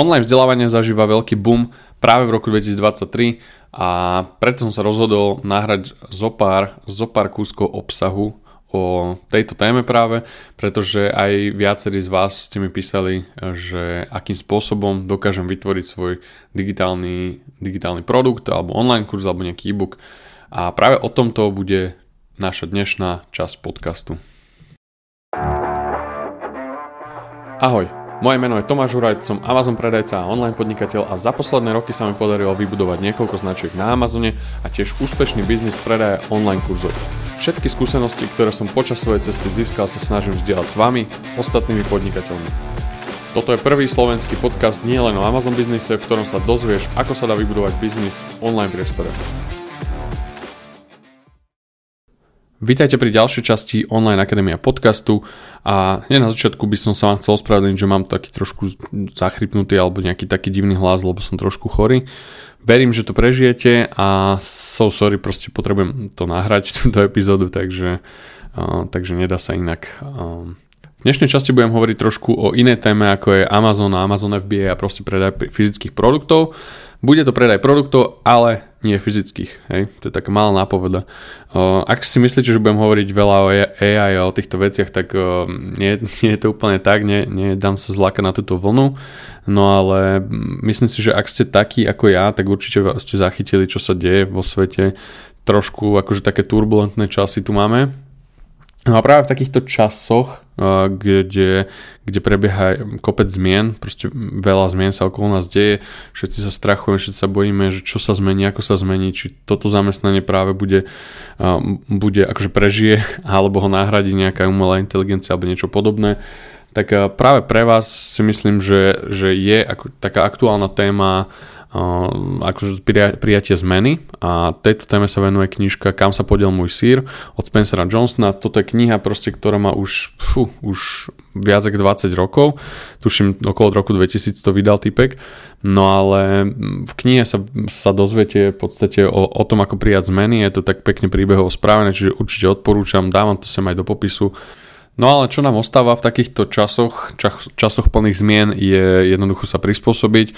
Online vzdelávanie zažíva veľký boom práve v roku 2023 a preto som sa rozhodol nahrať zopár, zopár kúskov obsahu o tejto téme práve, pretože aj viacerí z vás ste mi písali, že akým spôsobom dokážem vytvoriť svoj digitálny, digitálny produkt alebo online kurz alebo nejaký e-book a práve o tomto bude naša dnešná časť podcastu. Ahoj, moje meno je Tomáš Hurajt, som Amazon predajca a online podnikateľ a za posledné roky sa mi podarilo vybudovať niekoľko značiek na Amazone a tiež úspešný biznis predaja online kurzov. Všetky skúsenosti, ktoré som počas svojej cesty získal, sa snažím zdieľať s vami, ostatnými podnikateľmi. Toto je prvý slovenský podcast nie len o Amazon biznise, v ktorom sa dozvieš, ako sa dá vybudovať biznis v online priestore. Vítajte pri ďalšej časti Online Akadémia podcastu a hneď na začiatku by som sa vám chcel ospravedlniť, že mám taký trošku zachrypnutý alebo nejaký taký divný hlas, lebo som trošku chorý. Verím, že to prežijete a so sorry, proste potrebujem to nahrať, túto epizódu, takže, uh, takže nedá sa inak. Uh, v dnešnej časti budem hovoriť trošku o inej téme, ako je Amazon a Amazon FBA a proste predaj fyzických produktov. Bude to predaj produktov, ale nie fyzických. Hej? To je taká malá nápoveda. Ak si myslíte, že budem hovoriť veľa o AI a o týchto veciach, tak nie, nie je to úplne tak, nie, nie dám sa zlaka na túto vlnu, no ale myslím si, že ak ste takí ako ja, tak určite ste zachytili, čo sa deje vo svete. Trošku akože také turbulentné časy tu máme, No a práve v takýchto časoch, kde, kde prebieha kopec zmien, proste veľa zmien sa okolo nás deje, všetci sa strachujeme, všetci sa bojíme, že čo sa zmení, ako sa zmení, či toto zamestnanie práve bude, bude akože prežije, alebo ho nahradí nejaká umelá inteligencia alebo niečo podobné. Tak práve pre vás si myslím, že, že je ako, taká aktuálna téma akože prijatie zmeny a tejto téme sa venuje knižka Kam sa podiel môj sír od Spencera Johnsona. Toto je kniha proste, ktorá má už, fú, už viac ako 20 rokov. Tuším, okolo roku 2000 to vydal typek. No ale v knihe sa, sa dozviete v podstate o, o tom, ako prijať zmeny. Je to tak pekne príbehov správené, čiže určite odporúčam. Dávam to sem aj do popisu. No ale čo nám ostáva v takýchto časoch, čas, časoch plných zmien je jednoducho sa prispôsobiť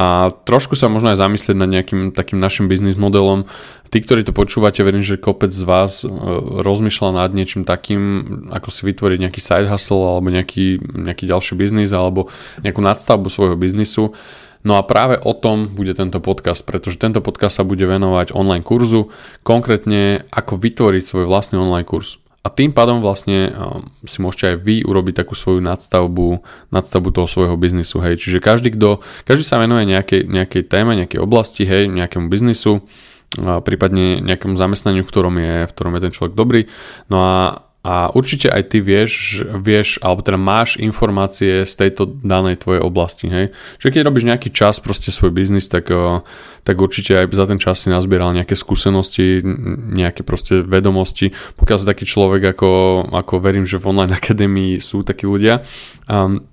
a trošku sa možno aj zamyslieť nad nejakým takým našim biznis modelom. Tí, ktorí to počúvate, verím, že kopec z vás e, rozmýšľa nad niečím takým, ako si vytvoriť nejaký side hustle alebo nejaký, nejaký ďalší biznis alebo nejakú nadstavbu svojho biznisu. No a práve o tom bude tento podcast, pretože tento podcast sa bude venovať online kurzu, konkrétne ako vytvoriť svoj vlastný online kurz. A tým pádom vlastne um, si môžete aj vy urobiť takú svoju nadstavbu, nadstavbu toho svojho biznisu, hej. Čiže každý, kto, každý sa venuje nejakej, nejakej téme, nejakej oblasti, hej, nejakému biznisu, prípadne nejakému zamestnaniu, v ktorom je, v ktorom je ten človek dobrý. No a a určite aj ty vieš, vieš, alebo teda máš informácie z tejto danej tvojej oblasti, hej. Že keď robíš nejaký čas proste svoj biznis, tak, eh, tak určite aj za ten čas si nazbieral nejaké skúsenosti, nejaké proste vedomosti. Pokiaľ si taký človek, ako, ako verím, že v online akadémii sú takí ľudia, um,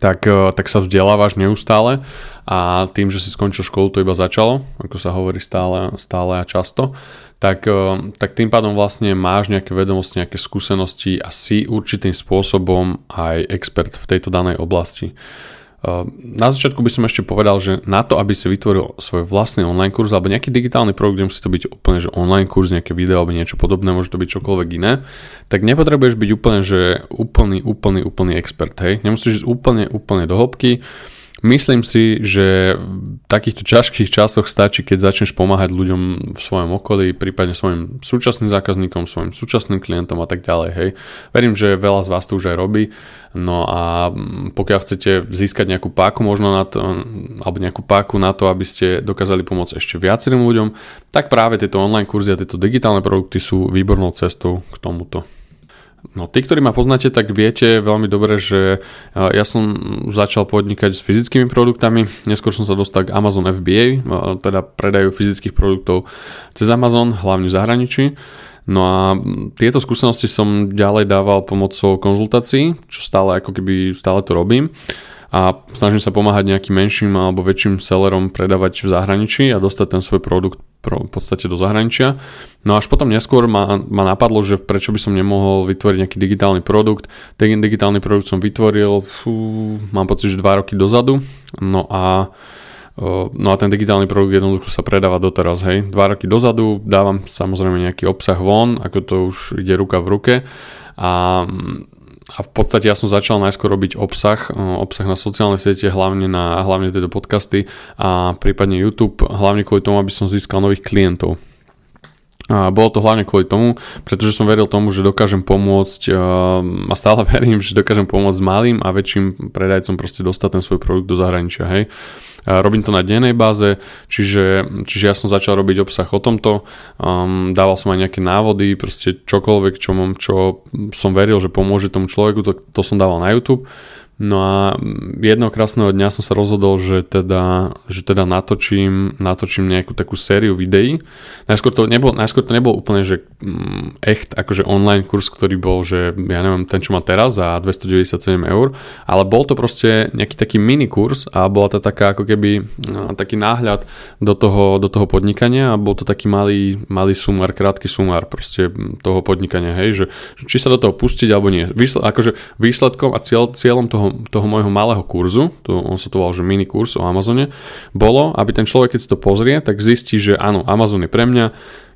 tak, eh, tak sa vzdelávaš neustále a tým, že si skončil školu, to iba začalo, ako sa hovorí stále, stále a často tak, eh, tak tým pádom vlastne máš nejaké vedomosti, nejaké skúsenosti a si určitým spôsobom aj expert v tejto danej oblasti. Eh, na začiatku by som ešte povedal, že na to, aby si vytvoril svoj vlastný online kurz alebo nejaký digitálny kde musí to byť úplne že online kurz, nejaké video alebo niečo podobné, môže to byť čokoľvek iné, tak nepotrebuješ byť úplne, že úplný, úplný, úplný expert, hej. Nemusíš ísť úplne, úplne do hĺbky. Myslím si, že v takýchto ťažkých časoch stačí, keď začneš pomáhať ľuďom v svojom okolí, prípadne svojim súčasným zákazníkom, svojim súčasným klientom a tak ďalej. Hej. Verím, že veľa z vás to už aj robí. No a pokiaľ chcete získať nejakú páku možno na to, alebo nejakú páku na to, aby ste dokázali pomôcť ešte viacerým ľuďom, tak práve tieto online kurzy a tieto digitálne produkty sú výbornou cestou k tomuto. No, tí, ktorí ma poznáte, tak viete veľmi dobre, že ja som začal podnikať s fyzickými produktami, neskôr som sa dostal k Amazon FBA, teda predajú fyzických produktov cez Amazon, hlavne v zahraničí. No a tieto skúsenosti som ďalej dával pomocou konzultácií, čo stále ako keby stále to robím. A snažím sa pomáhať nejakým menším alebo väčším sellerom predávať v zahraničí a dostať ten svoj produkt v podstate do zahraničia. No až potom neskôr ma, ma napadlo, že prečo by som nemohol vytvoriť nejaký digitálny produkt. Ten digitálny produkt som vytvoril, fú, mám pocit, že 2 roky dozadu. No a No a ten digitálny produkt jednoducho sa predáva doteraz, hej. Dva roky dozadu dávam samozrejme nejaký obsah von, ako to už ide ruka v ruke a, a v podstate ja som začal najskôr robiť obsah, obsah na sociálne siete, hlavne na hlavne tieto podcasty a prípadne YouTube, hlavne kvôli tomu, aby som získal nových klientov. A bolo to hlavne kvôli tomu, pretože som veril tomu, že dokážem pomôcť a stále verím, že dokážem pomôcť malým a väčším predajcom proste dostať ten svoj produkt do zahraničia, hej. Robím to na dennej báze, čiže, čiže ja som začal robiť obsah o tomto, um, dával som aj nejaké návody, proste čokoľvek, čo, mám, čo som veril, že pomôže tomu človeku, to, to som dával na YouTube. No a jedného krásneho dňa som sa rozhodol, že teda, že teda natočím, natočím nejakú takú sériu videí. Najskôr to nebol, najskôr to nebol úplne, že mm, echt, akože online kurz, ktorý bol, že ja neviem, ten čo má teraz za 297 eur, ale bol to proste nejaký taký mini kurz a bola to taká ako keby no, taký náhľad do toho, do toho podnikania a bol to taký malý, malý sumár, krátky sumár proste toho podnikania, hej, že, či sa do toho pustiť alebo nie. Výsled, akože výsledkom a cieľ, cieľom toho toho môjho malého kurzu, to, on sa to volal, že mini kurz o Amazone, bolo, aby ten človek, keď si to pozrie, tak zistí, že áno, Amazon je pre mňa,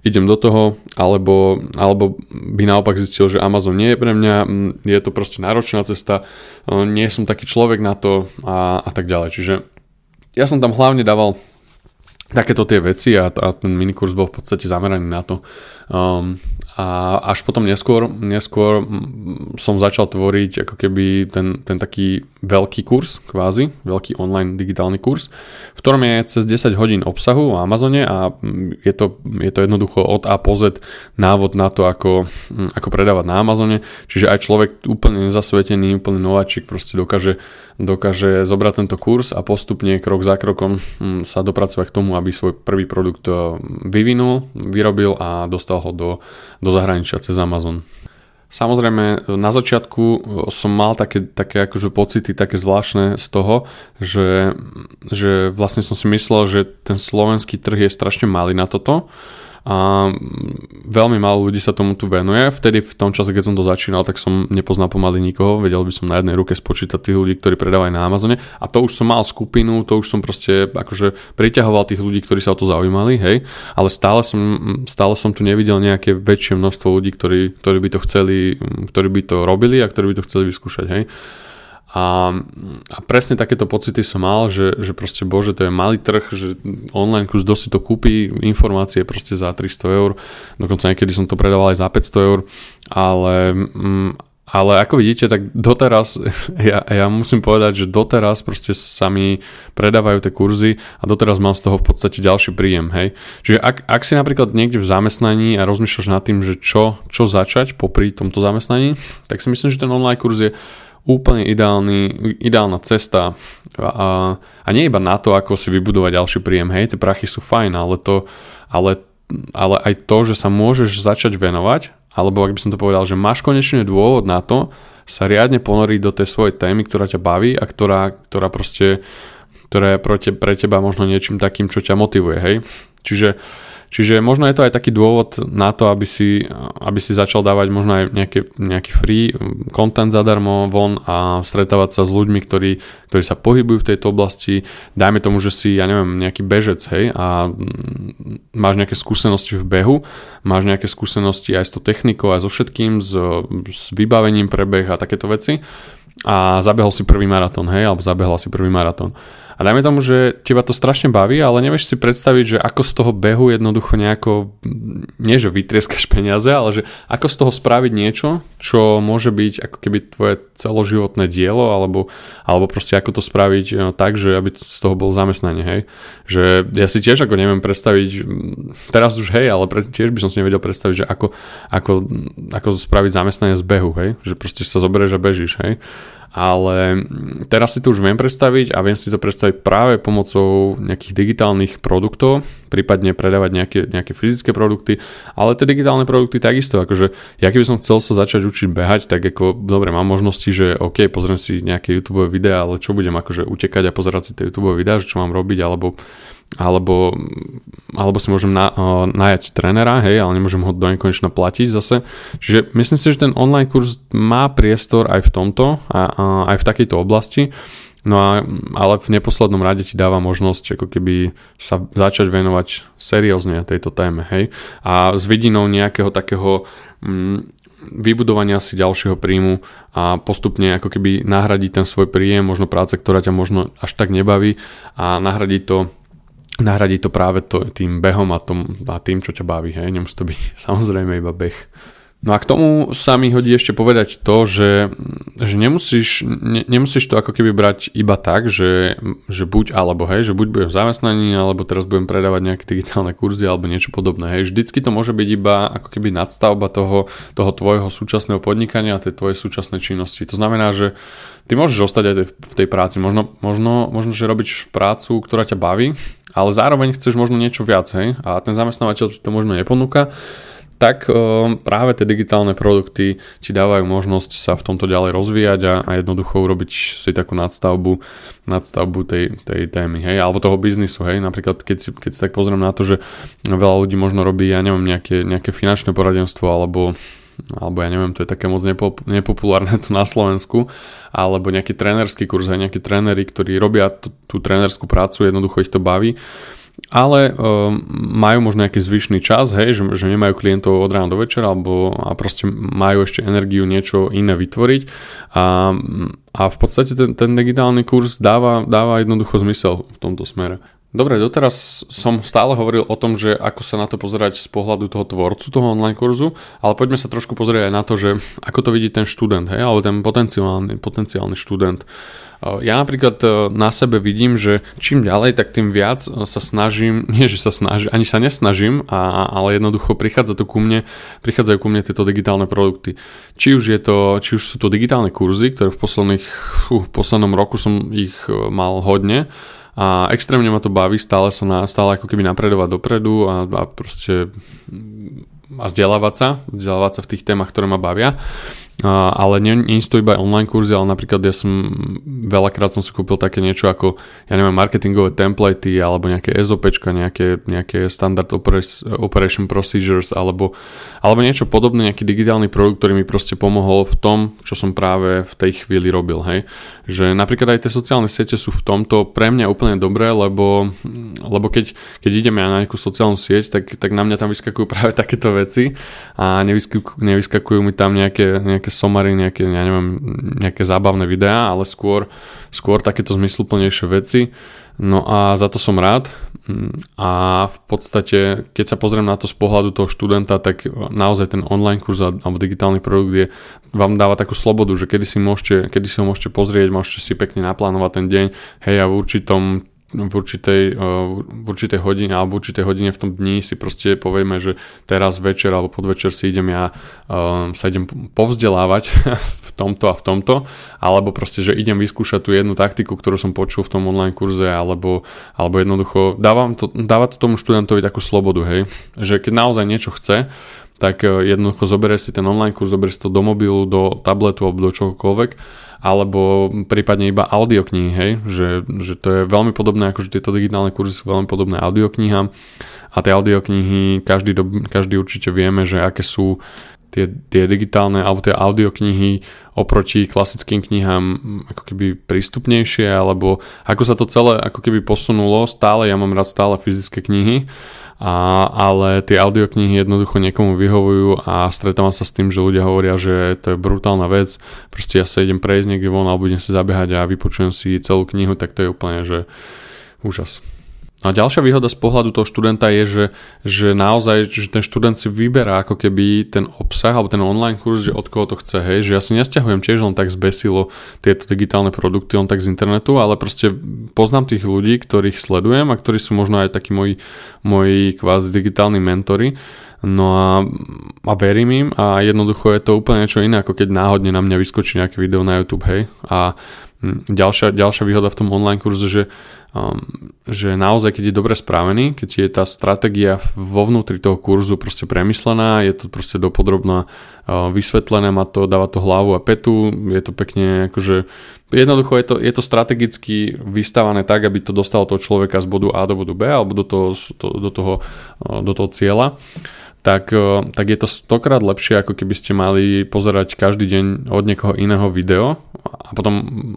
idem do toho, alebo, alebo by naopak zistil, že Amazon nie je pre mňa, je to proste náročná cesta, nie som taký človek na to a, a tak ďalej. Čiže ja som tam hlavne dával takéto tie veci a, a ten minikurs bol v podstate zameraný na to. Um, a až potom neskôr, neskôr som začal tvoriť ako keby ten, ten taký veľký kurz, kvázi, veľký online digitálny kurz, v ktorom je cez 10 hodín obsahu o Amazone a je to, je to jednoducho od A po Z návod na to, ako, ako predávať na Amazone. Čiže aj človek úplne nezasvetený, úplne nováčik proste dokáže, dokáže zobrať tento kurz a postupne krok za krokom sa dopracovať k tomu, aby svoj prvý produkt vyvinul, vyrobil a dostal ho do, do zahraničia cez Amazon. Samozrejme, na začiatku som mal také, také akože pocity také zvláštne z toho, že, že vlastne som si myslel, že ten slovenský trh je strašne malý na toto a veľmi málo ľudí sa tomu tu venuje. Vtedy v tom čase, keď som to začínal, tak som nepoznal pomaly nikoho, vedel by som na jednej ruke spočítať tých ľudí, ktorí predávajú na Amazone a to už som mal skupinu, to už som proste akože priťahoval tých ľudí, ktorí sa o to zaujímali, hej, ale stále som, stále som tu nevidel nejaké väčšie množstvo ľudí, ktorí, ktorí by to chceli, ktorí by to robili a ktorí by to chceli vyskúšať, hej. A, a presne takéto pocity som mal, že, že proste bože, to je malý trh, že online kurz dosť to kúpi, informácie proste za 300 eur, dokonca niekedy som to predával aj za 500 eur, ale, mm, ale ako vidíte, tak doteraz, ja, ja musím povedať, že doteraz proste sa mi predávajú tie kurzy a doteraz mám z toho v podstate ďalší príjem, hej. Čiže ak, ak si napríklad niekde v zamestnaní a rozmýšľaš nad tým, že čo, čo začať popri tomto zamestnaní, tak si myslím, že ten online kurz je úplne ideálny, ideálna cesta a, a nie iba na to, ako si vybudovať ďalší príjem, hej, tie prachy sú fajn, ale to, ale, ale aj to, že sa môžeš začať venovať, alebo ak by som to povedal, že máš konečne dôvod na to sa riadne ponoriť do tej svojej témy, ktorá ťa baví a ktorá, ktorá proste, ktorá je pre, te, pre teba možno niečím takým, čo ťa motivuje, hej. Čiže Čiže možno je to aj taký dôvod na to, aby si, aby si začal dávať možno aj nejaký, nejaký free content zadarmo von a stretávať sa s ľuďmi, ktorí, ktorí sa pohybujú v tejto oblasti. Dajme tomu, že si, ja neviem, nejaký bežec, hej, a máš nejaké skúsenosti v behu, máš nejaké skúsenosti aj s tou technikou, aj so všetkým, s, s vybavením prebeh a takéto veci a zabehol si prvý maratón, hej, alebo zabehla si prvý maratón a dajme tomu, že teba to strašne baví, ale nevieš si predstaviť, že ako z toho behu jednoducho nejako, nie že vytrieskaš peniaze, ale že ako z toho spraviť niečo, čo môže byť ako keby tvoje celoživotné dielo, alebo, alebo proste ako to spraviť no, tak, že aby z toho bol zamestnanie, hej. Že ja si tiež ako neviem predstaviť, teraz už hej, ale pre, tiež by som si nevedel predstaviť, že ako, ako, ako spraviť zamestnanie z behu, hej. Že proste sa zoberieš a bežíš, hej. Ale teraz si to už viem predstaviť a viem si to predstaviť práve pomocou nejakých digitálnych produktov, prípadne predávať nejaké, nejaké fyzické produkty, ale tie digitálne produkty takisto, akože ja keby som chcel sa začať učiť behať, tak ako dobre, mám možnosti, že OK, pozriem si nejaké YouTube videá, ale čo budem akože utekať a pozerať si tie YouTube videá, čo mám robiť, alebo alebo, alebo si môžem na, najať trénera, hej, ale nemôžem ho do nekonečna platiť zase. Čiže myslím si, že ten online kurz má priestor aj v tomto, a, a, aj v takejto oblasti. No a, ale v neposlednom rade ti dáva možnosť ako keby sa začať venovať seriózne tejto téme, hej. A s vidinou nejakého takého mm, vybudovania si ďalšieho príjmu a postupne ako keby nahradiť ten svoj príjem, možno práce, ktorá ťa možno až tak nebaví a nahradiť to nahradiť to práve to, tým behom a, tom, a tým, čo ťa baví. Hej? Nemusí to byť samozrejme iba beh. No a k tomu sa mi hodí ešte povedať to, že, že nemusíš, ne, nemusíš to ako keby brať iba tak, že, že buď alebo hej, že buď budem v zamestnaní, alebo teraz budem predávať nejaké digitálne kurzy alebo niečo podobné. Hej. Vždycky to môže byť iba ako keby nadstavba toho, toho tvojho súčasného podnikania a tej tvojej súčasnej činnosti. To znamená, že ty môžeš ostať aj v tej práci. Možno, možno, možno že robíš prácu, ktorá ťa baví, ale zároveň chceš možno niečo viac, hej, a ten zamestnávateľ to možno neponúka tak práve tie digitálne produkty ti dávajú možnosť sa v tomto ďalej rozvíjať a, a jednoducho urobiť si takú nadstavbu, nadstavbu tej, tej témy, hej, alebo toho biznisu, hej, napríklad keď si, keď si tak pozriem na to, že veľa ľudí možno robí, ja neviem, nejaké, nejaké finančné poradenstvo alebo alebo ja neviem, to je také moc nepop- nepopulárne tu na Slovensku, alebo nejaký trénerský kurz, aj nejakí tréneri, ktorí robia t- tú trénerskú prácu, jednoducho ich to baví, ale um, majú možno nejaký zvyšný čas, hej, že, že nemajú klientov od rána do večera, alebo a proste majú ešte energiu niečo iné vytvoriť a, a v podstate ten, ten digitálny kurz dáva, dáva jednoducho zmysel v tomto smere. Dobre, doteraz som stále hovoril o tom, že ako sa na to pozerať z pohľadu toho tvorcu toho online kurzu, ale poďme sa trošku pozrieť aj na to, že ako to vidí ten študent, hej, alebo ten potenciálny, potenciálny študent. Ja napríklad e, na sebe vidím, že čím ďalej, tak tým viac e, sa snažím, nie že sa snažím, ani sa nesnažím, a, ale jednoducho prichádza to ku mne, prichádzajú ku mne tieto digitálne produkty. Či už, je to, či už sú to digitálne kurzy, ktoré v, posledných, fú, v poslednom roku som ich mal hodne, a extrémne ma to baví stále sa na, stále ako keby napredovať dopredu a, a proste a vzdelávať sa, vzdelávať sa v tých témach, ktoré ma bavia ale nie, nie sú to iba online kurzy, ale napríklad ja som veľakrát som si kúpil také niečo ako, ja neviem, marketingové templatey alebo nejaké SOPčka, nejaké, nejaké standard operation procedures alebo, alebo niečo podobné, nejaký digitálny produkt, ktorý mi proste pomohol v tom, čo som práve v tej chvíli robil, hej. Že napríklad aj tie sociálne siete sú v tomto pre mňa úplne dobré, lebo, lebo keď, keď ideme ja na nejakú sociálnu sieť, tak, tak na mňa tam vyskakujú práve takéto veci a nevyskakujú, nevyskakujú mi tam nejaké nejaké somary, nejaké, ja neviem, nejaké zábavné videá, ale skôr, skôr takéto zmysluplnejšie veci. No a za to som rád. A v podstate, keď sa pozriem na to z pohľadu toho študenta, tak naozaj ten online kurz alebo digitálny produkt je, vám dáva takú slobodu, že kedy si, môžete, kedy si ho môžete pozrieť, môžete si pekne naplánovať ten deň, hej a v určitom v určitej, eh, v určitej hodine alebo v určitej hodine v tom dni si proste povieme, že teraz večer alebo podvečer si idem ja uh, sa idem povzdelávať v tomto a v tomto, alebo proste, že idem vyskúšať tú jednu taktiku, ktorú som počul v tom online kurze, alebo, alebo jednoducho dávam to, dáva to tomu študentovi takú slobodu, hej, že keď naozaj niečo chce, tak eh, jednoducho zoberie si ten online kurz, zoberie si to do mobilu, do tabletu alebo do čohokoľvek alebo prípadne iba audioknihy, hej, že, že to je veľmi podobné, ako že tieto digitálne kurzy sú veľmi podobné audioknihám. A tie audioknihy, každý, do, každý určite vieme, že aké sú tie, tie digitálne alebo tie audioknihy oproti klasickým knihám ako keby prístupnejšie, alebo ako sa to celé ako keby posunulo, stále ja mám rád stále fyzické knihy, a, ale tie audioknihy jednoducho niekomu vyhovujú a stretávam sa s tým, že ľudia hovoria, že to je brutálna vec, proste ja sa idem prejsť niekde von alebo budem si zabehať a vypočujem si celú knihu, tak to je úplne, že úžas. No a ďalšia výhoda z pohľadu toho študenta je, že, že naozaj že ten študent si vyberá ako keby ten obsah alebo ten online kurz, že od koho to chce, hej, že ja si nesťahujem tiež len tak zbesilo tieto digitálne produkty len tak z internetu, ale proste poznám tých ľudí, ktorých sledujem a ktorí sú možno aj takí moji, moji kvázi digitálni mentory No a, a verím im a jednoducho je to úplne niečo iné, ako keď náhodne na mňa vyskočí nejaké video na YouTube, hej. A hm, ďalšia, ďalšia výhoda v tom online kurze, že, um, že naozaj, keď je dobre spravený, keď je tá stratégia vo vnútri toho kurzu proste premyslená, je to proste dopodrobná uh, vysvetlené, má to, dáva to hlavu a petu, je to pekne akože Jednoducho je to, je to strategicky vystavané tak, aby to dostalo toho človeka z bodu A do bodu B alebo do toho, to, do toho, uh, do toho cieľa tak, e, tak je to stokrát lepšie, ako keby ste mali pozerať každý deň od niekoho iného video a potom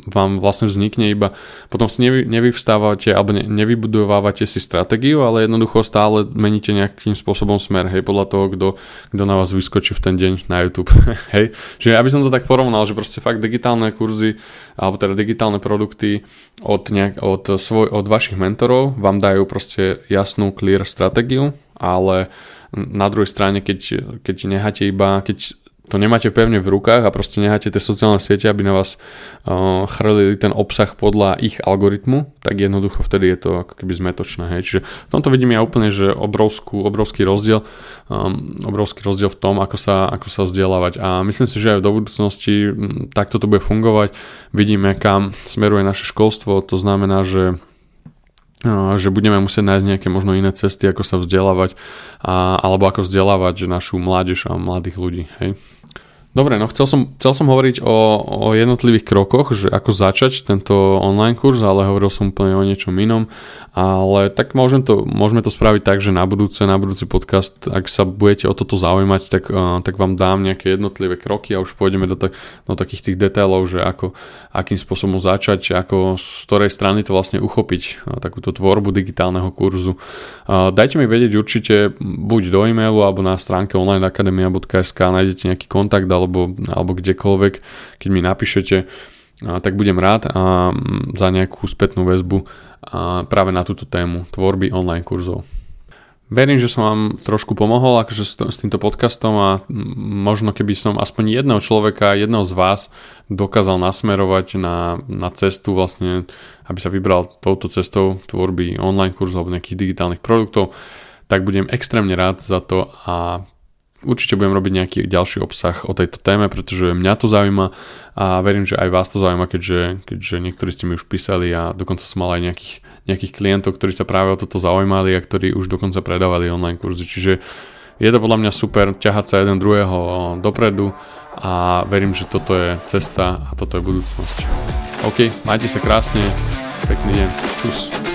vám vlastne vznikne iba, potom si nevy, nevyvstávate alebo ne, nevybudovávate si stratégiu, ale jednoducho stále meníte nejakým spôsobom smer, hej, podľa toho, kto, na vás vyskočí v ten deň na YouTube, hej. Že aby som to tak porovnal, že proste fakt digitálne kurzy alebo teda digitálne produkty od, nejak, od, svoj, od vašich mentorov vám dajú proste jasnú clear stratégiu, ale na druhej strane, keď, keď necháte iba, keď to nemáte pevne v rukách a proste necháte tie sociálne siete, aby na vás uh, chrlili ten obsah podľa ich algoritmu, tak jednoducho vtedy je to ako keby zmetočné. Hej. Čiže v tomto vidím ja úplne, že obrovskú, obrovský rozdiel, um, obrovský rozdiel v tom, ako sa, ako sa vzdelávať. A myslím si, že aj do budúcnosti m, takto to bude fungovať. Vidíme, kam smeruje naše školstvo, to znamená, že že budeme musieť nájsť nejaké možno iné cesty, ako sa vzdelávať a, alebo ako vzdelávať našu mládež a mladých ľudí. Hej. Dobre, no chcel som, chcel som hovoriť o, o jednotlivých krokoch, že ako začať tento online kurz, ale hovoril som úplne o niečom inom, ale tak môžem to, môžeme to spraviť tak, že na budúce, na budúci podcast, ak sa budete o toto zaujímať, tak, uh, tak vám dám nejaké jednotlivé kroky a už pôjdeme do, tak, do takých tých detailov, že ako, akým spôsobom začať, ako z ktorej strany to vlastne uchopiť, uh, takúto tvorbu digitálneho kurzu. Uh, dajte mi vedieť určite buď do e-mailu alebo na stránke onlineakademia.sk nájdete nejaký kontakt alebo, alebo kdekoľvek, keď mi napíšete, tak budem rád za nejakú spätnú väzbu práve na túto tému tvorby online kurzov. Verím, že som vám trošku pomohol akože s týmto podcastom a možno keby som aspoň jedného človeka, jedného z vás dokázal nasmerovať na, na cestu vlastne, aby sa vybral touto cestou tvorby online kurzov alebo nejakých digitálnych produktov, tak budem extrémne rád za to a Určite budem robiť nejaký ďalší obsah o tejto téme, pretože mňa to zaujíma a verím, že aj vás to zaujíma, keďže, keďže niektorí ste mi už písali a dokonca som mal aj nejakých, nejakých klientov, ktorí sa práve o toto zaujímali a ktorí už dokonca predávali online kurzy. Čiže je to podľa mňa super ťahať sa jeden druhého dopredu a verím, že toto je cesta a toto je budúcnosť. OK, majte sa krásne, pekný deň, čus.